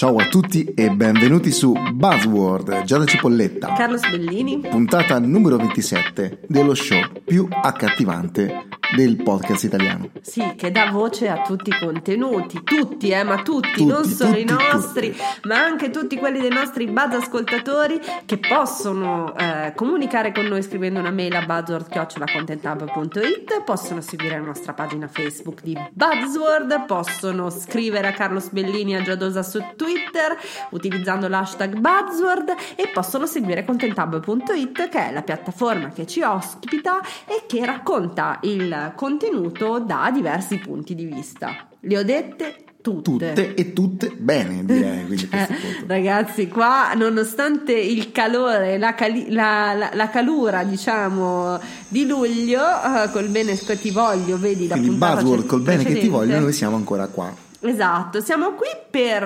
Ciao a tutti e benvenuti su Buzzword, Giada Cipolletta. Carlos Bellini. Puntata numero 27 dello show più accattivante del podcast italiano. Sì, che dà voce a tutti i contenuti, tutti, eh, ma tutti, Tutti, non solo tutti, i nostri, tutti. ma anche tutti quelli dei nostri buzz ascoltatori che possono eh, comunicare con noi scrivendo una mail a buzzword.contenthub.it, possono seguire la nostra pagina Facebook di Buzzword, possono scrivere a Carlos Bellini a Giadosa su Twitter utilizzando l'hashtag Buzzword e possono seguire contenthub.it che è la piattaforma che ci ospita e che racconta il contenuto da diversi punti di vista. Le ho dette tutte. Tutte e tutte bene, direi. Quindi Eh, ragazzi, qua nonostante il calore, la, cali- la- la- la calura, diciamo, di luglio, eh, col bene che ti voglio, vedi la Quindi puntata Buzzword col bene che ti voglio, noi siamo ancora qua. Esatto, siamo qui per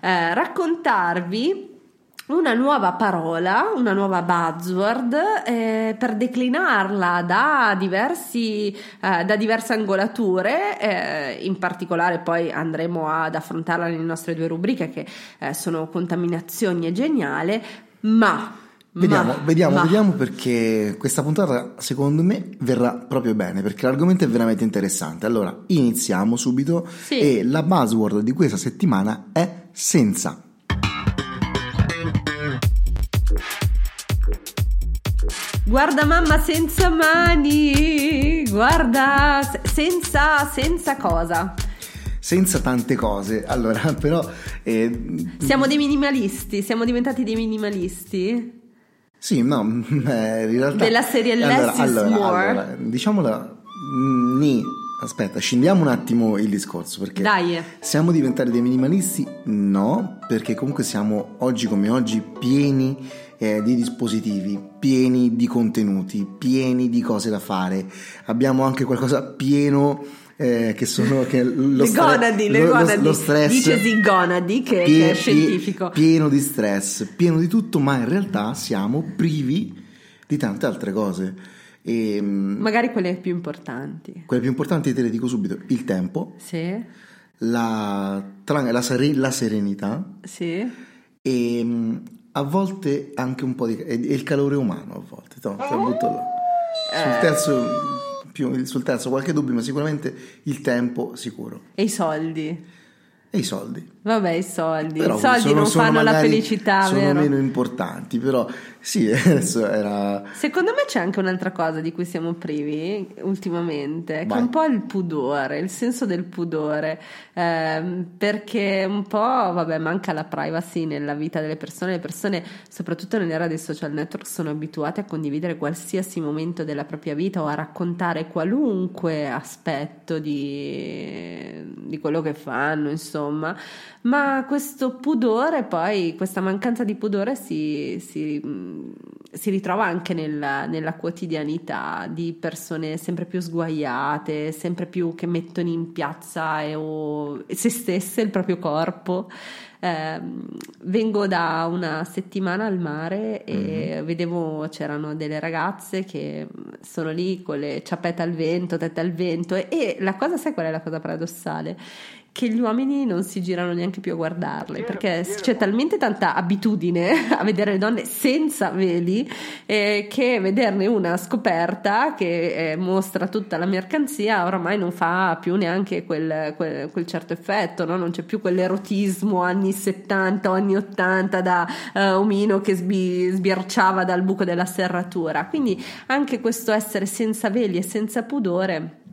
eh, raccontarvi una nuova parola, una nuova buzzword eh, per declinarla da, diversi, eh, da diverse angolature, eh, in particolare poi andremo ad affrontarla nelle nostre due rubriche che eh, sono contaminazioni e geniale, ma... Vediamo, ma- vediamo, ma- vediamo perché questa puntata secondo me verrà proprio bene perché l'argomento è veramente interessante. Allora, iniziamo subito Sì. e la buzzword di questa settimana è senza. Guarda mamma senza mani, guarda se- senza, senza cosa. Senza tante cose. Allora, però eh, Siamo dei minimalisti, siamo diventati dei minimalisti. Sì, no, eh, in realtà... Della serie less is more. allora, diciamola... mm, Ni, aspetta, scendiamo un attimo il discorso perché... Dai. Siamo diventati dei minimalisti? No, perché comunque siamo oggi come oggi pieni eh, di dispositivi, pieni di contenuti, pieni di cose da fare. Abbiamo anche qualcosa pieno eh, che sono che lo stre- gonadi, lo- lo- gonadi. lo stress Dicesi gonadi che, pie- che è pie- scientifico. pieno di stress, pieno di tutto, ma in realtà siamo privi di tante altre cose. E, mm, Magari quelle più importanti. quelle più importanti te le dico subito: il tempo, Sì, la, la sere- la serenità sì. e mm, a volte anche un po' di e il calore umano a volte no, te butto là. sul Eh. terzo più, sul terzo qualche dubbio ma sicuramente il tempo sicuro E i soldi. E i soldi Vabbè, i soldi. Però I soldi sono- non sono fanno la felicità, sono vero? meno importanti però sì adesso era Secondo me c'è anche un'altra cosa di cui siamo privi ultimamente, che è Vai. un po' il pudore, il senso del pudore, ehm, perché un po', vabbè, manca la privacy nella vita delle persone, le persone, soprattutto nell'era dei social network, sono abituate a condividere qualsiasi momento della propria vita o a raccontare qualunque aspetto di, di quello che fanno, insomma, ma questo pudore poi, questa mancanza di pudore si, si, mh, si ritrova anche nella, nella quotidianità di persone sempre più sguaiate, sempre più che mettono in piazza e, o, se stesse, il proprio corpo. Ehm, vengo da una settimana al mare e vedevo c'erano delle ragazze che sono lì con le ciappette al vento, tette al vento e, e la cosa, sai qual è la cosa paradossale? Che gli uomini non si girano neanche più a guardarle perché c'è talmente tanta abitudine a vedere le donne senza veli eh, che vederne una scoperta che eh, mostra tutta la mercanzia oramai non fa più neanche quel, quel, quel certo effetto, no? non c'è più quell'erotismo anni 70 o anni 80 da uh, omino che sbi- sbirciava dal buco della serratura. Quindi anche questo essere senza veli e senza pudore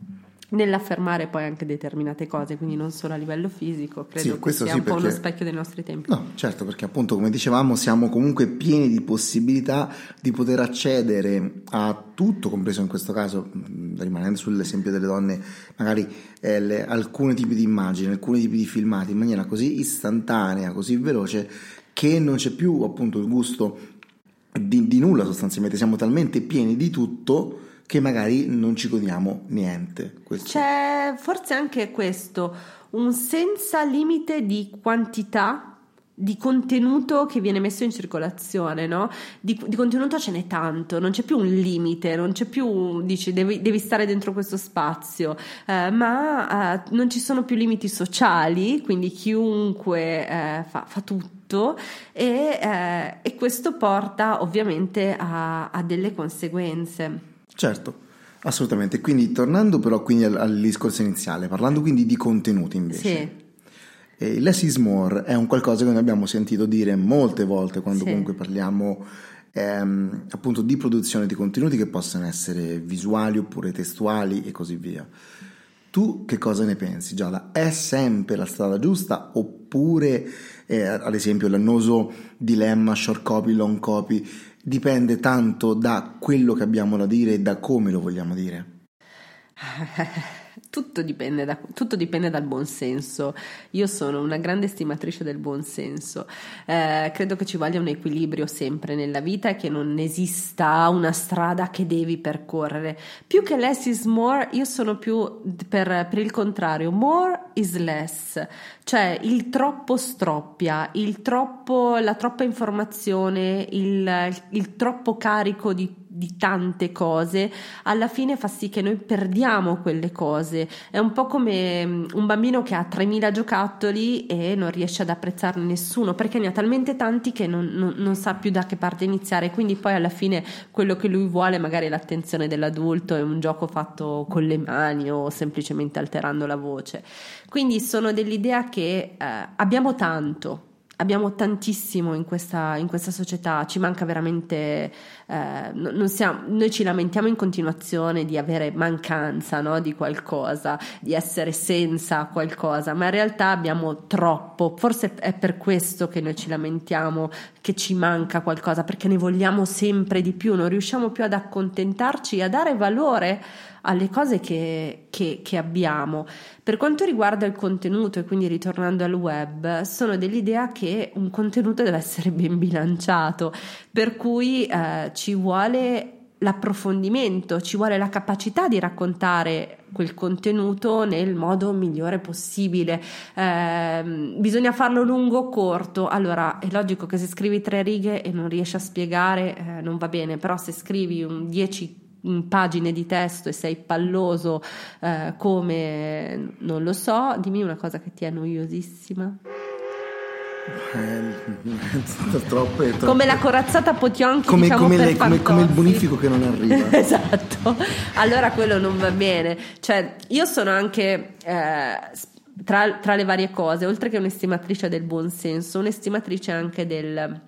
nell'affermare poi anche determinate cose, quindi non solo a livello fisico, credo Sì, che sia sì, un po' perché- uno specchio dei nostri tempi. No, certo, perché appunto come dicevamo siamo comunque pieni di possibilità di poter accedere a tutto, compreso in questo caso, rimanendo sull'esempio delle donne, magari eh, le- alcuni tipi di immagini, alcuni tipi di filmati in maniera così istantanea, così veloce, che non c'è più appunto il gusto di, di nulla sostanzialmente, siamo talmente pieni di tutto che magari non ci godiamo niente. Questo- C'è forse anche questo, un senza limite di quantità di contenuto che viene messo in circolazione, no? Di, di contenuto ce n'è tanto, non c'è più un limite, non c'è più, dici, devi, devi stare dentro questo spazio, eh, ma eh, non ci sono più limiti sociali, quindi chiunque eh, fa, fa tutto e, eh, e questo porta ovviamente a, a delle conseguenze. Certo, assolutamente. Quindi tornando però quindi al, al discorso iniziale, parlando quindi di contenuti invece. Sì. Eh, less is more è un qualcosa che noi abbiamo sentito dire molte volte quando Sì. comunque parliamo ehm, appunto di produzione di contenuti che possono essere visuali oppure testuali e così via. Tu che cosa ne pensi, Giada? È sempre la strada giusta oppure, eh, ad esempio, l'annoso dilemma short copy, long copy dipende tanto da quello che abbiamo da dire e da come lo vogliamo dire? Tutto dipende, da- tutto dipende dal buonsenso. Io sono una grande stimatrice del buonsenso. Eh, credo che ci voglia un equilibrio sempre nella vita e che non esista una strada che devi percorrere. Più che less is more, io sono più per, per il contrario, more is less. Cioè il troppo stroppia, il troppo, la troppa informazione, il, il troppo carico di di tante cose, alla fine fa sì che noi perdiamo quelle cose. È un po' come mm, un bambino che ha 3000 giocattoli e non riesce ad apprezzarne nessuno perché ne ha talmente tanti che non, non- non sa più da che parte iniziare. Quindi poi alla fine quello che lui vuole, magari l'attenzione dell'adulto, è un gioco fatto con le mani o semplicemente alterando la voce. Quindi sono dell'idea che eh, abbiamo tanto. Abbiamo tantissimo in questa, in questa società, ci manca veramente, eh, siamo- noi ci lamentiamo in continuazione di avere mancanza no, di qualcosa, di essere senza qualcosa, ma in realtà abbiamo troppo, forse è per questo che noi ci lamentiamo che ci manca qualcosa, perché ne vogliamo sempre di più, non riusciamo più ad accontentarci e a dare valore alle cose che, che- che abbiamo. Per quanto riguarda il contenuto, e quindi ritornando al web, sono dell'idea che un contenuto deve essere ben bilanciato, per cui eh, ci vuole l'approfondimento, ci vuole la capacità di raccontare quel contenuto nel modo migliore possibile. Ehm, bisogna farlo lungo o corto. Allora, è logico che se scrivi tre righe e non riesci a spiegare, eh, non va bene, però se scrivi un 10 pagine di testo e sei palloso eh, come non lo so, dimmi una cosa che ti è noiosissima. Eh, troppe, troppe- Come la corazzata Potionchi come, diciamo come le- come- come il bonifico che non arriva. esatto, allora quello non va bene. Cioè, io sono anche eh, tra, tra le varie cose, oltre che un'estimatrice del buonsenso, un'estimatrice anche del,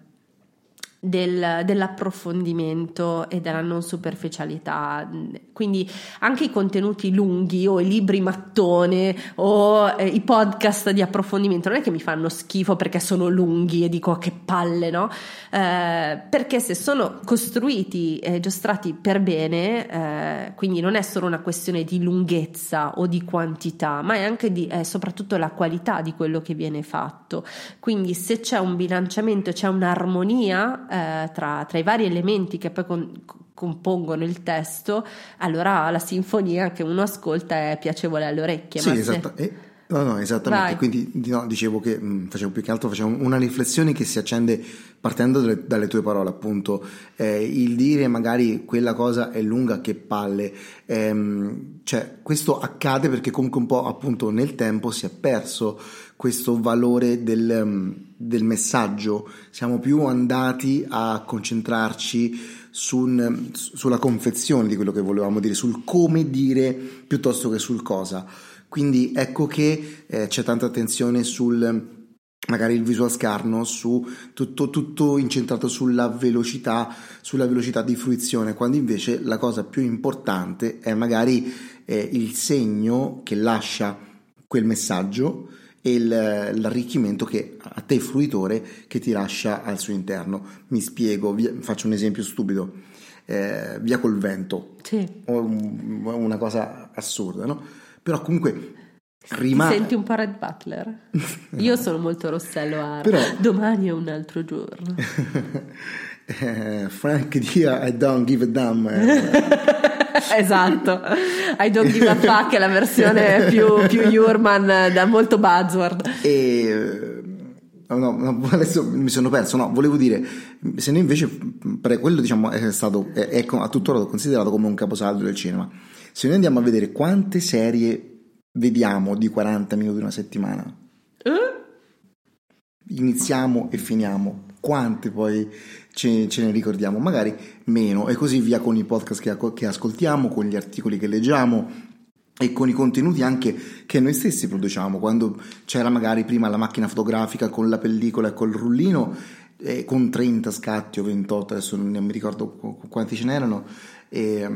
del- dell'approfondimento e della non superficialità. Quindi anche i contenuti lunghi o i libri mattone o eh, i podcast di approfondimento non è che mi fanno schifo perché sono lunghi e dico "Oh, che palle, no? Eh, perché se sono costruiti e giostrati per bene, eh, quindi non è solo una questione di lunghezza o di quantità, ma è anche di, soprattutto la qualità di quello che viene fatto. Quindi se c'è un bilanciamento, c'è un'armonia eh, tra, tra i vari elementi che poi con- compongono il testo, allora la sinfonia che uno ascolta è piacevole alle orecchie. Sì, ma se- esatto. E No, no, esattamente. Vai. Quindi no, dicevo che mh, facevo più che altro facevo una riflessione che si accende partendo dalle, dalle tue parole, appunto. Eh, il dire magari quella cosa è lunga che palle. Ehm, cioè, questo accade perché comunque un po' appunto nel tempo si è perso questo valore del, um, del messaggio. Siamo più andati a concentrarci sul, sulla confezione di quello che volevamo dire, sul come dire piuttosto che sul cosa. Quindi ecco che eh, c'è tanta attenzione sul magari il visual scarno, su tutto, tutto incentrato sulla velocità, sulla velocità di fruizione, quando invece la cosa più importante è magari eh, il segno che lascia quel messaggio e l'arricchimento che a te fruitore che ti lascia al suo interno. Mi spiego, via, faccio un esempio stupido, eh, via col vento, Sì. una cosa assurda, no? Però comunque Ti rimane... senti un po' Red Butler? Io sono molto Rossello Ara. Però- Domani è un altro giorno. Eh, Frank Dia I don't give a damn eh. esatto. I don't give a fuck è la versione più, più Jurman da molto buzzword. e eh, no, no, adesso mi sono perso no volevo dire se noi invece quello diciamo è stato è, è a tuttora considerato come un caposaldo del cinema se noi andiamo a vedere quante serie vediamo di 40 minuti una settimana Eh? iniziamo e finiamo quante poi ce, ce ne ricordiamo magari meno. E così via con i podcast che, che ascoltiamo con gli articoli che leggiamo e con i contenuti anche che noi stessi produciamo. Quando c'era magari prima la macchina fotografica con la pellicola e col rullino eh, con 30 scatti o 28 adesso non mi ricordo qu- quanti ce n'erano e,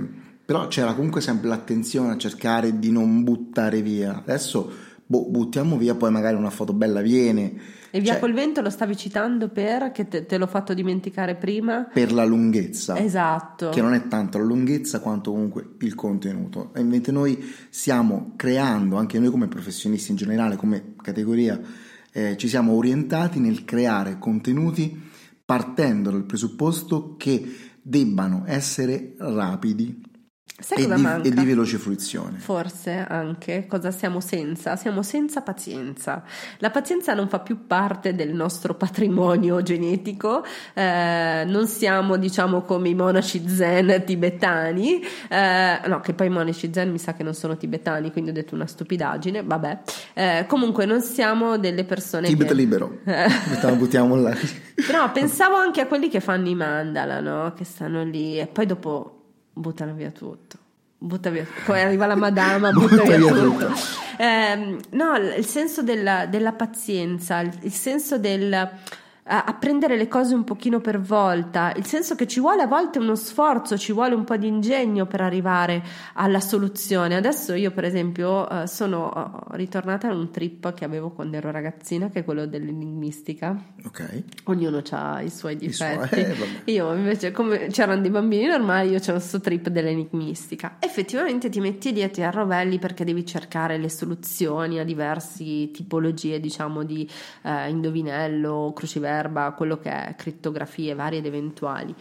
però c'era comunque sempre l'attenzione a cercare di non buttare via. Adesso boh, buttiamo via poi magari una foto bella viene E via Cioè, col vento lo stavi citando per che te, te l'ho fatto dimenticare prima? per la lunghezza Esatto. che non è tanto la lunghezza quanto comunque il contenuto. E mentre noi stiamo creando, anche noi come professionisti in generale, come categoria, eh, ci siamo orientati nel creare contenuti partendo dal presupposto che debbano essere rapidi Sai e cosa di, manca? e di veloce fruizione. Forse anche cosa siamo senza? Siamo senza pazienza. La pazienza non fa più parte del nostro patrimonio genetico, eh, non siamo diciamo come i monaci zen tibetani, eh, no che poi i monaci zen mi sa che non sono tibetani, quindi ho detto una stupidaggine, vabbè. Eh, comunque non siamo delle persone Tibet che... libero, buttiamo là. No, pensavo anche a quelli che fanno i mandala, no? Che stanno lì e poi dopo buttano via tutto. Butta via, poi arriva la madama, butta, Butta via, via tutto. tutto. Ehm, no, il senso della, della pazienza, il, il senso del a, a prendere le cose un pochino per volta, il senso che ci vuole a volte uno sforzo, ci vuole un po' di ingegno per arrivare alla soluzione. Adesso io, per esempio, eh, sono ritornata a un trip che avevo quando ero ragazzina, che è quello dell'enigmistica. Ok. Ognuno ha i suoi I suoi, difetti. eh, io invece, come c'erano dei bambini normali, io c'ero questo trip dell'enigmistica. Effettivamente ti metti lì e ti arrovelli perché devi cercare le soluzioni a diverse tipologie, diciamo, di eh, indovinello, cruciverba, quello che è crittografie varie ed eventuali.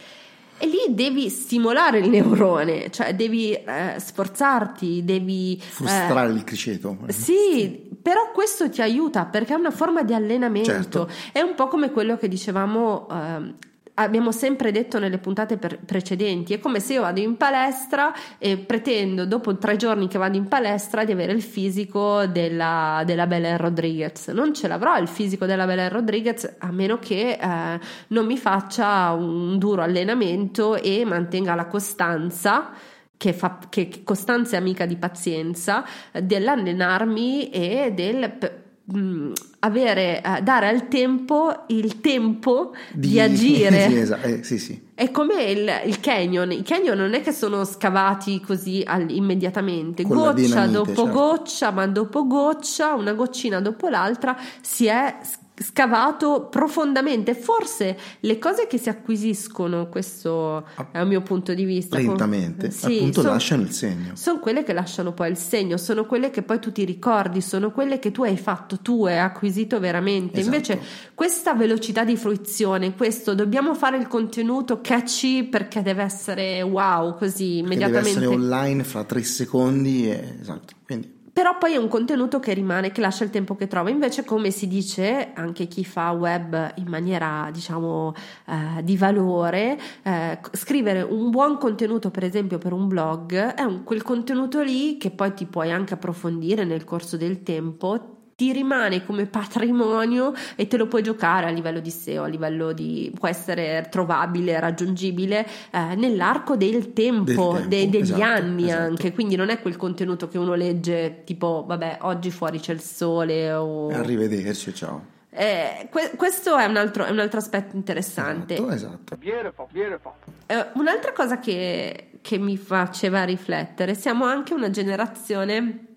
E lì devi stimolare il neurone, cioè devi eh, sforzarti, devi eh, Frustrare il criceto. sì, però questo ti aiuta perché è una forma di allenamento. Certo. È un po' come quello che dicevamo, ehm, abbiamo sempre detto nelle puntate per- precedenti. È come se io vado in palestra e pretendo, dopo tre giorni che vado in palestra, di avere il fisico della, della Belen Rodriguez. Non ce l'avrò il fisico della Belen Rodriguez a meno che eh, non mi faccia un duro allenamento e mantenga la costanza che, fa, che, costanza è amica di pazienza, eh, dell'allenarmi e del avere, eh, dare al tempo il tempo di, agire. sì, esatto, eh, sì, sì. È come il, il canyon, i canyon non è che sono scavati così al- immediatamente, Con goccia dinamite, dopo certo. goccia, ma dopo goccia, una goccina dopo l'altra, si è s- scavato profondamente. Forse le cose che si acquisiscono, questo è un mio punto di vista, Lentamente, Sì, appunto son- lasciano il segno. sono quelle che lasciano poi il segno, sono quelle che poi tu ti ricordi, sono quelle che tu hai fatto tu e acquisito veramente. Esatto. Invece questa velocità di fruizione, questo dobbiamo fare il contenuto catchy perché deve essere wow, così deve immediatamente. essere online fra tre secondi e, esatto quindi però poi è un contenuto che rimane, che lascia il tempo che trova. Invece, come si dice, anche chi fa web in maniera, diciamo, eh, di valore, eh, scrivere un buon contenuto, per esempio, per un blog, è un, quel contenuto lì che poi ti puoi anche approfondire nel corso del tempo ti rimane come patrimonio e te lo puoi giocare a livello di SEO, a livello di può essere trovabile, raggiungibile eh, nell'arco del tempo, del tempo de, degli esatto, anni esatto. anche, quindi non è quel contenuto che uno legge tipo vabbè oggi fuori c'è il sole o arrivederci ciao. Eh, que- questo è un, altro, è un, altro, aspetto interessante. Esatto, esatto. Beautiful, beautiful. Eh, un'altra cosa che, che mi faceva riflettere, siamo anche una generazione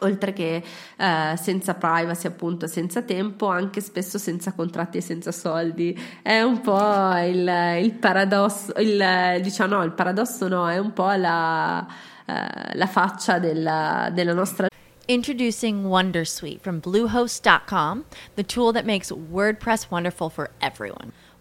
oltre che eh, senza privacy, appunto, senza tempo, anche spesso senza contratti e senza soldi. È un po' il, il paradosso, il, diciamo no, il paradosso no, è un po' la, uh, la faccia della, della nostra Introducing Wondersuite from Bluehost.com, the tool that makes WordPress wonderful for everyone.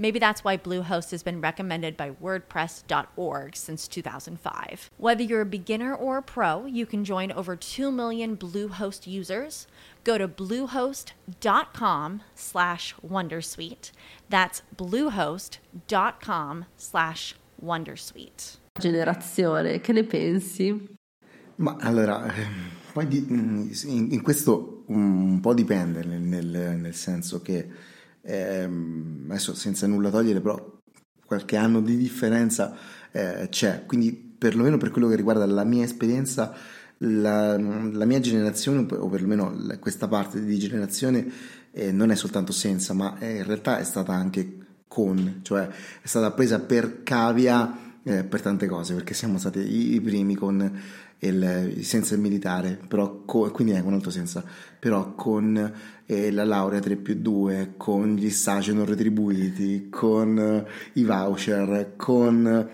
Maybe that's why Bluehost has been recommended by WordPress.org since 2005. Whether you're a beginner or a pro, you can join over 2 million Bluehost users. Go to bluehost.com slash wondersuite. That's bluehost.com slash wondersuite. Generazione, che ne pensi? Ma allora, ehm, poi di, mm, in, in questo un po' dipende, nel, nel, nel senso che ehm, adesso senza nulla togliere, però qualche anno di differenza eh, c'è, quindi perlomeno per quello che riguarda la mia esperienza, la, la mia generazione, o perlomeno questa parte di generazione, eh, non è soltanto senza, ma è, in realtà è stata anche con, cioè è stata presa per cavia eh, per tante cose, perché siamo stati i, i primi con il, senza il militare, però con, quindi è un altro senza, però con eh, la laurea 3 più 2, con gli stage non retribuiti, con eh, i voucher, con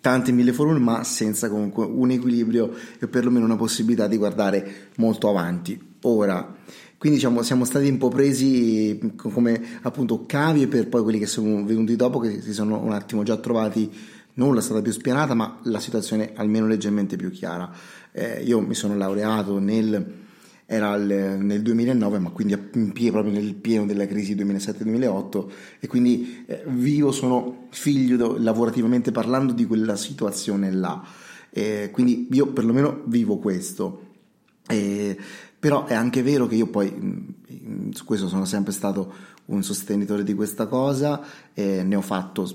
tante mille formule, ma senza comunque un equilibrio e perlomeno una possibilità di guardare molto avanti. Ora, quindi diciamo, siamo stati un po' presi come appunto cavie per poi quelli che sono venuti dopo, che si sono un attimo già trovati nulla è stata più spianata, ma la situazione almeno leggermente più chiara. Eh, io mi sono laureato nel, il, nel 2009, ma quindi in pieno, proprio nel pieno della crisi 2007-2008 e quindi eh, vivo, sono figlio lavorativamente parlando di quella situazione là. Eh, quindi io perlomeno vivo questo. però è anche vero che io poi su questo sono sempre stato un sostenitore di questa cosa, ne ho fatto,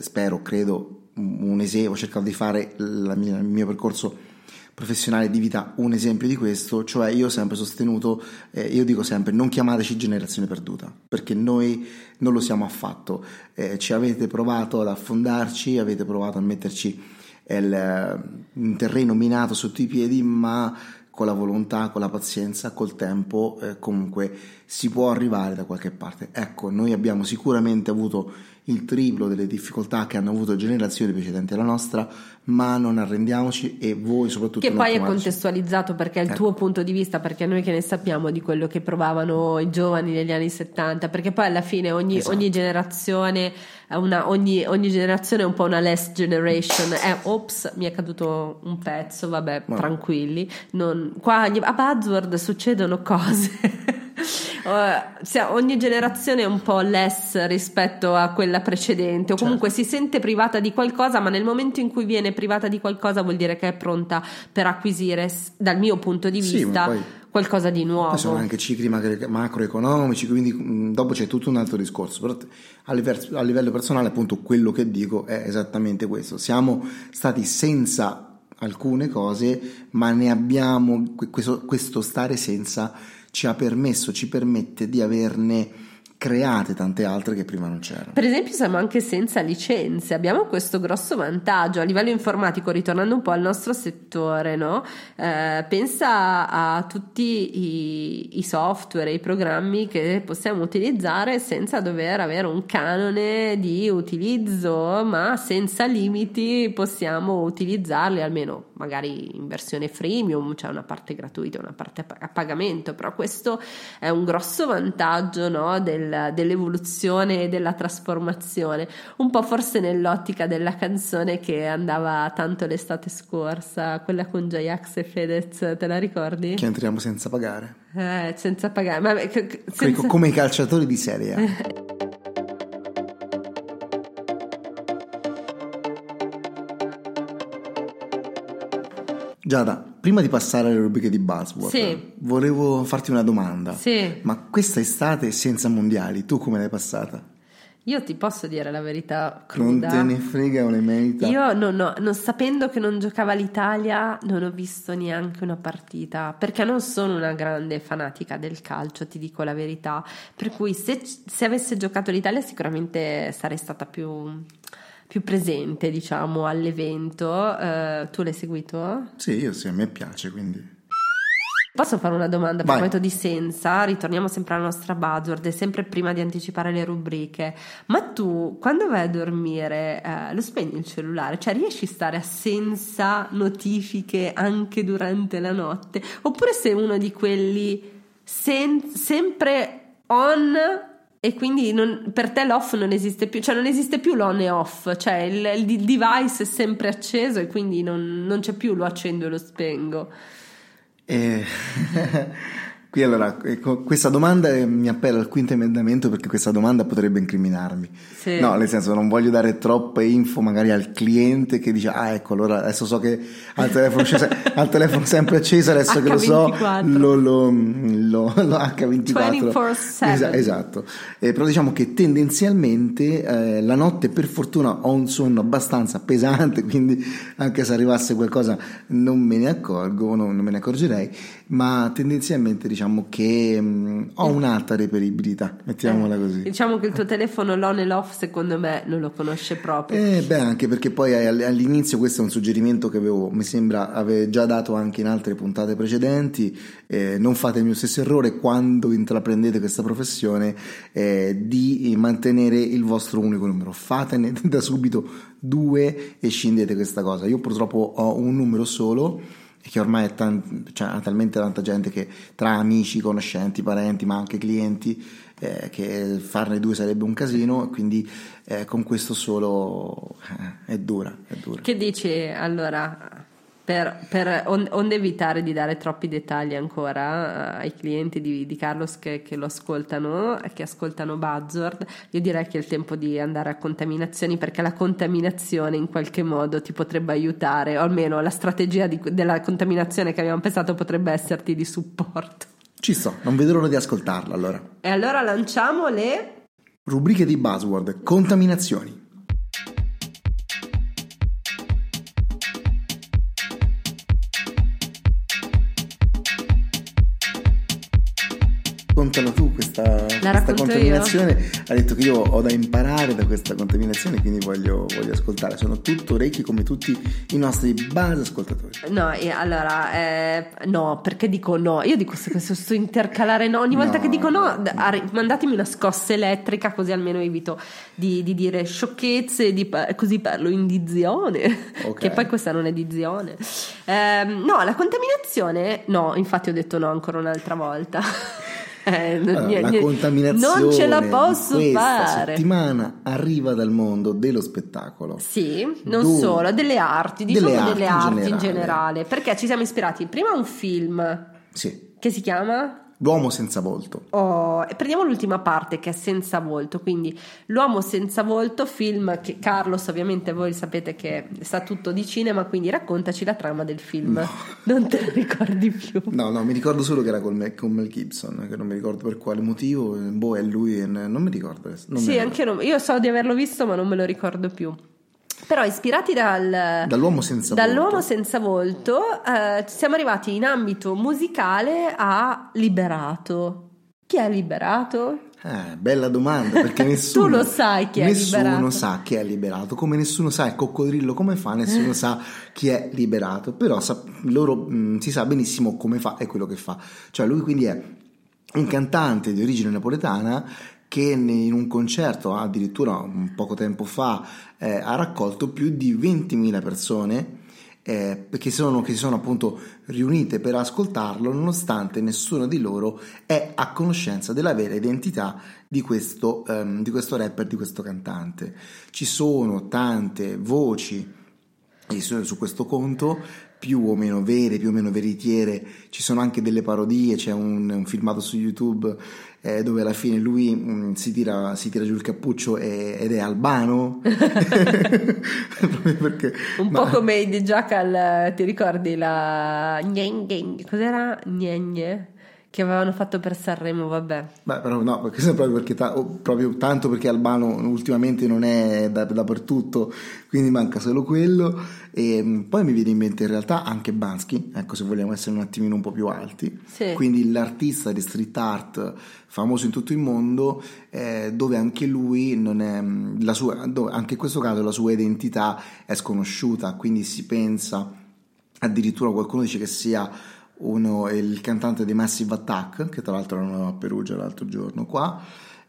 spero, credo, un esempio, ho cercato di fare mia, il mio percorso professionale di vita un esempio di questo, cioè io ho sempre sostenuto, eh, io dico sempre non chiamateci generazione perduta, perché noi non lo siamo affatto, eh, ci avete provato ad affondarci, avete provato a metterci il, un terreno minato sotto i piedi, ma con la volontà, con la pazienza, col tempo, eh, comunque si può arrivare da qualche parte. Ecco, noi abbiamo sicuramente avuto il triplo delle difficoltà che hanno avuto generazioni precedenti alla nostra, ma non arrendiamoci e voi soprattutto... Che poi è contestualizzato perché è il ecco. tuo punto di vista, perché noi che ne sappiamo di quello che provavano i giovani negli anni 70, perché poi alla fine ogni, esatto. ogni generazione... Una, ogni, ogni, generazione è un po' una less generation. Eh, ops, mi è caduto un pezzo, vabbè, no. tranquilli. Non, qua a Buzzword succedono cose. Uh, ogni generazione è un po' less rispetto a quella precedente o comunque certo. si sente privata di qualcosa ma nel momento in cui viene privata di qualcosa vuol dire che è pronta per acquisire dal mio punto di vista sì, qualcosa di nuovo. Poi sono anche cicli macroeconomici, quindi mm, dopo c'è tutto un altro discorso. Però a livello, a livello personale, appunto, quello che dico è esattamente questo. Siamo stati senza alcune cose, ma ne abbiamo questo, questo stare senza ci ha permesso, ci permette di averne create tante altre che prima non c'erano. Per esempio siamo anche senza licenze, abbiamo questo grosso vantaggio a livello informatico, ritornando un po' al nostro settore, no? eh, pensa a tutti i, i software, i programmi che possiamo utilizzare senza dover avere un canone di utilizzo, ma senza limiti possiamo utilizzarli, almeno magari in versione freemium, c'è cioè una parte gratuita, una parte a pagamento, però questo è un grosso vantaggio no? del dell'evoluzione e della trasformazione, un po' forse nell'ottica della canzone che andava tanto l'estate scorsa, quella con J-Ax e Fedez, te la ricordi? Che entriamo senza pagare. Eh, senza pagare, ma, senza... come i calciatori di serie A. Giada, prima di passare alle rubriche di Buzzword, sì. volevo farti una domanda. Sì. Ma questa estate senza mondiali, tu come l'hai passata? Io ti posso dire la verità cruda. Non te ne frega un'emerita. Io non, ho, non, sapendo che non giocava l'Italia, non ho visto neanche una partita, perché non sono una grande fanatica del calcio, ti dico la verità. Per cui se, se avesse giocato l'Italia sicuramente sarei stata più più presente, diciamo, all'evento. Uh, tu l'hai seguito? Sì, io sì, a me piace, quindi. Posso fare una domanda a proposito di senza? Ritorniamo sempre alla nostra buzzword, sempre prima di anticipare le rubriche. Ma tu, quando vai a dormire, eh, lo spegni il cellulare? Cioè, riesci a stare senza notifiche anche durante la notte? Oppure sei uno di quelli sen- sempre on e quindi non, per te l'off non esiste più, cioè non esiste più l'on e off, cioè il, il device è sempre acceso e quindi non, non c'è più lo accendo e lo spengo. Eh, Qui allora, ecco, questa domanda mi appella al quinto emendamento perché questa domanda potrebbe incriminarmi. Sì. No, nel senso non voglio dare troppe info magari al cliente che dice ah ecco allora adesso so che al telefono, al telefono sempre acceso, adesso H24. che lo so lo, lo, lo, lo H24. Esa, esatto, eh, però diciamo che tendenzialmente eh, la notte per fortuna ho un sonno abbastanza pesante, quindi anche se arrivasse qualcosa non me ne accorgo, non, non me ne accorgerei, ma tendenzialmente diciamo che mh, mm, ho un'alta reperibilità, mettiamola eh, così. Diciamo che il tuo telefono l'on e l'off secondo me non lo conosce proprio. Eh beh, anche perché poi all'inizio questo è un suggerimento che avevo, mi sembra, avevo già dato anche in altre puntate precedenti, eh, non fate il mio stesso errore quando intraprendete questa professione eh, di mantenere il vostro unico numero, fatene da subito due e scindete questa cosa. Io purtroppo ho un numero solo che ormai tan- cioè, ha talmente tanta gente che tra amici, conoscenti, parenti, ma anche clienti, eh, che farne due sarebbe un casino, quindi eh, con questo solo eh, è dura, è dura. Che dici allora? Per, per onde evitare di dare troppi dettagli ancora uh, ai clienti di, di Carlos che, che, lo ascoltano, che ascoltano Buzzword, io direi che è il tempo di andare a contaminazioni perché la contaminazione in qualche modo ti potrebbe aiutare, o almeno la strategia di, della contaminazione che abbiamo pensato potrebbe esserti di supporto. Ci sto, non vedo l'ora di ascoltarla allora. E allora lanciamo le rubriche di Buzzword, contaminazioni. Raccontalo tu questa, questa contaminazione. Io. Ha detto che io ho da imparare da questa contaminazione, quindi voglio, voglio ascoltare. Sono tutto orecchi come tutti i nostri base ascoltatori. No, allora, eh, no, perché dico no? Io dico questo, sto intercalare no. Ogni volta no, che dico no, no, mandatemi una scossa elettrica così almeno evito di, di dire sciocchezze, di, così parlo in dizione, okay. che poi questa non è dizione. Eh, no, la contaminazione, no, infatti ho detto no ancora un'altra volta. Eh, allora, la contaminazione non ce la posso questa fare. settimana arriva dal mondo dello spettacolo. Sì, non dove, solo, delle arti, diciamo delle, delle arti, arti in, generale. in generale. Perché ci siamo ispirati prima a un film sì. che si chiama L'uomo senza volto. Oh, prendiamo l'ultima parte che è senza volto, quindi L'uomo senza volto, film che Carlos ovviamente voi sapete che sa tutto di cinema, quindi raccontaci la trama del film. No. Non te lo ricordi più? No, no, mi ricordo solo che era con Mel, con Mel Gibson, che non mi ricordo per quale motivo, boh è lui, non mi ricordo. Non sì, mi anche io, io so di averlo visto ma non me lo ricordo più. Però ispirati dal, dall'uomo senza dall'uomo volto, senza volto eh, siamo arrivati in ambito musicale a Liberato. Chi è Liberato? Eh, bella domanda, perché nessuno... tu lo sai chi è nessuno liberato. Nessuno sa chi è liberato, come nessuno sa il coccodrillo come fa, nessuno sa chi è liberato, però sa, loro mh, si sa benissimo come fa e quello che fa. Cioè lui quindi è un cantante di origine napoletana che in un concerto addirittura un poco tempo fa eh, ha raccolto più di 20.000 persone eh, che, sono, che si sono appunto riunite per ascoltarlo nonostante nessuno di loro è a conoscenza della vera identità di questo, um, di questo rapper, di questo cantante. Ci sono tante voci su questo conto più o meno vere, più o meno veritiere, ci sono anche delle parodie, c'è un, un filmato su YouTube eh, dove alla fine lui mh, mm, si, tira, si, tira, giù il cappuccio e, ed è albano. perché, un ma... po' come di Jackal, ti ricordi la... Cos'era? Gnegne? che avevano fatto per Sanremo, vabbè. Beh, però no, questo proprio, perché ta- proprio tanto perché Albano ultimamente non è da- dappertutto, quindi manca solo quello. E mm, poi mi viene in mente in realtà anche Bansky, ecco se vogliamo essere un attimino un po' più alti. Sì. Quindi l'artista di street art famoso in tutto il mondo, eh, dove anche lui non è, mm, la sua, anche in questo caso la sua identità è sconosciuta, quindi si pensa, addirittura qualcuno dice che sia uno il cantante di Massive Attack, che tra l'altro erano a Perugia l'altro giorno qua.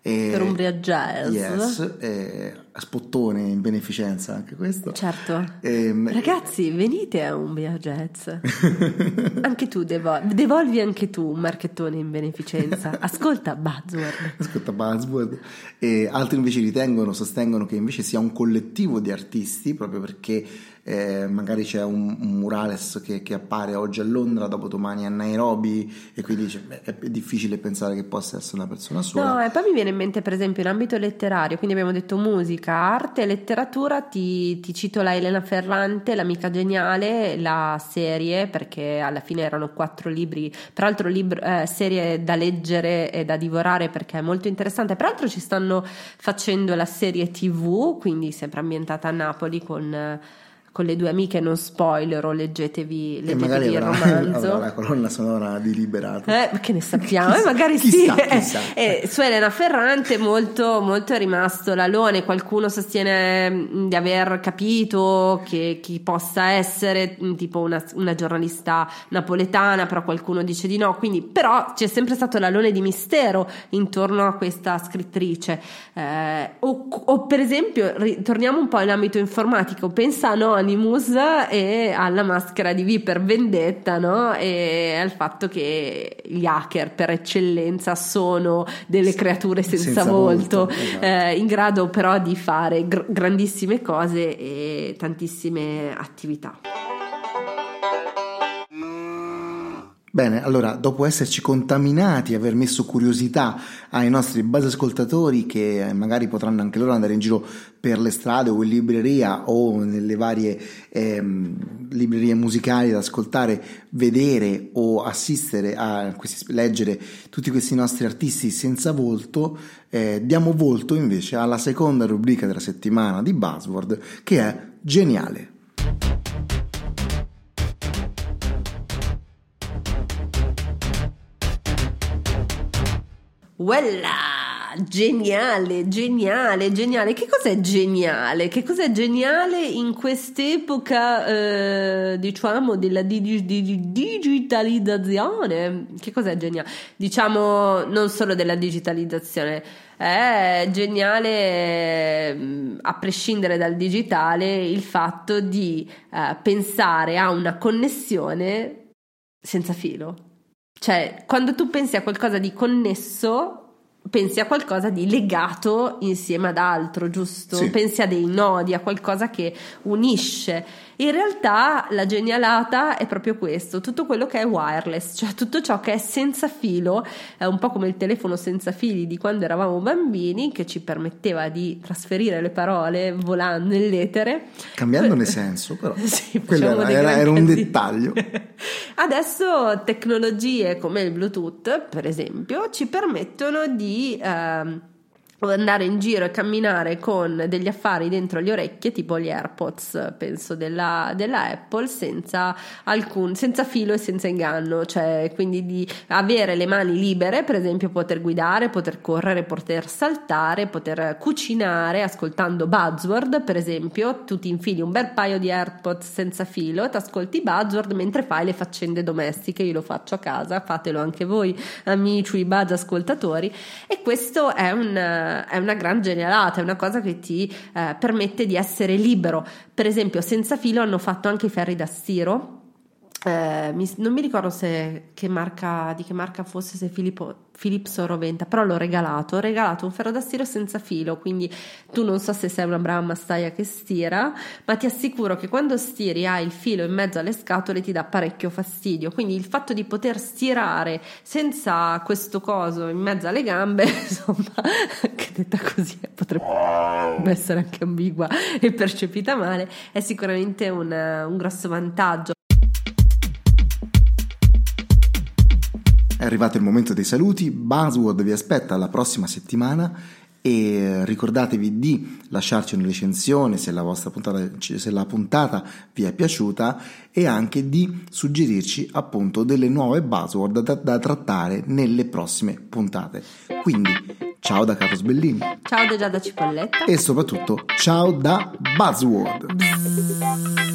E, per Umbria Jazz. Yes, e, spottone in beneficenza anche questo. Certo. E, ehm, Ragazzi, venite a Umbria Jazz. anche tu, devol- devolvi anche tu un marchettone in beneficenza. Ascolta Buzzword. Ascolta Buzzword. E altri invece ritengono, sostengono che invece sia un collettivo di artisti, proprio perché eh, magari c'è un, un murales che, che, appare oggi a Londra, dopo domani a Nairobi e quindi beh, è, difficile pensare che possa essere una persona sola. No, e poi mi viene in mente per esempio in ambito letterario, quindi abbiamo detto musica, arte letteratura, ti, ti cito la Elena Ferrante, l'amica geniale, la serie, perché alla fine erano quattro libri, peraltro libro, eh, serie da leggere e da divorare perché è molto interessante, peraltro ci stanno facendo la serie tv, quindi sempre ambientata a Napoli con con le due amiche, non spoilerò, leggetevi, leggetevi il romanzo. Avrà la colonna sonora di Liberato. Eh, che ne sappiamo, chissà, eh, magari chissà, sì. Chissà. Eh, su Elena Ferrante molto, molto è rimasto l'alone, qualcuno sostiene mm, di aver capito che chi possa essere mm, tipo una, una giornalista napoletana, però qualcuno dice di no, quindi però c'è sempre stato l'alone di mistero intorno a questa scrittrice. Eh, o, o, per esempio, torniamo un po' in ambito informatico, pensa a Noni Anonymous e alla maschera di V per vendetta, no? E al fatto che gli hacker per eccellenza sono delle creature senza, senza volto, volto esatto. eh, in grado però di fare gr- grandissime cose e tantissime attività. Bene, allora, dopo esserci contaminati, aver messo curiosità ai nostri base ascoltatori che magari potranno anche loro andare in giro per le strade o in libreria o nelle varie ehm, librerie musicali ad ascoltare, vedere o assistere a questi, leggere tutti questi nostri artisti senza volto, eh, diamo volto invece alla seconda rubrica della settimana di Buzzword che è geniale. Voilà! Geniale, geniale, geniale. Che cos'è geniale? Che cos'è geniale in quest'epoca, eh, diciamo, della dig- dig- digitalizzazione? Che cos'è geniale? Diciamo, non solo della digitalizzazione. È geniale, mm, a prescindere dal digitale, il fatto di eh, pensare a una connessione senza filo. Cioè, quando tu pensi a qualcosa di connesso, pensi a qualcosa di legato insieme ad altro, giusto? Sì. Pensi a dei nodi, a qualcosa che unisce. In realtà la genialata è proprio questo, tutto quello che è wireless, cioè tutto ciò che è senza filo, è un po' come il telefono senza fili di quando eravamo bambini, che ci permetteva di trasferire le parole volando nell'etere. Cambiandone senso, però. sì, era, era, era un dettaglio. Adesso tecnologie come il Bluetooth, per esempio, ci permettono di... Uh, andare in giro e camminare con degli affari dentro le orecchie, tipo gli AirPods, penso, della, della Apple, senza, alcun, senza filo e senza inganno, cioè quindi di avere le mani libere, per esempio poter guidare, poter correre, poter saltare, poter cucinare, ascoltando Buzzword, per esempio, tu ti infili un bel paio di AirPods senza filo, ti ascolti Buzzword mentre fai le faccende domestiche, io lo faccio a casa, fatelo anche voi, amici, buzz ascoltatori, e questo è un è una gran genialata, è una cosa che ti eh, permette di essere libero. Per esempio, senza filo hanno fatto anche i ferri da stiro eh, mi, non mi ricordo se, che marca, di che marca fosse, se Filippo, Philips o Roventa, però l'ho regalato. Ho regalato un ferro da stiro senza filo, quindi tu non so se sei una brava massaia che stira, ma ti assicuro che quando stiri hai il filo in mezzo alle scatole ti dà parecchio fastidio. Quindi il fatto di poter stirare senza questo coso in mezzo alle gambe, insomma, che detta così potrebbe essere anche ambigua e percepita male, è sicuramente un, un grosso vantaggio. È arrivato il momento dei saluti, Buzzword vi aspetta la prossima settimana e ricordatevi di lasciarci una recensione se la, vostra puntata, se la puntata vi è piaciuta e anche di suggerirci appunto delle nuove buzzword da, da trattare nelle prossime puntate. Quindi ciao da Carlos Bellini. Ciao da Giada Cipolletta. E soprattutto ciao da Buzzword. Bzz.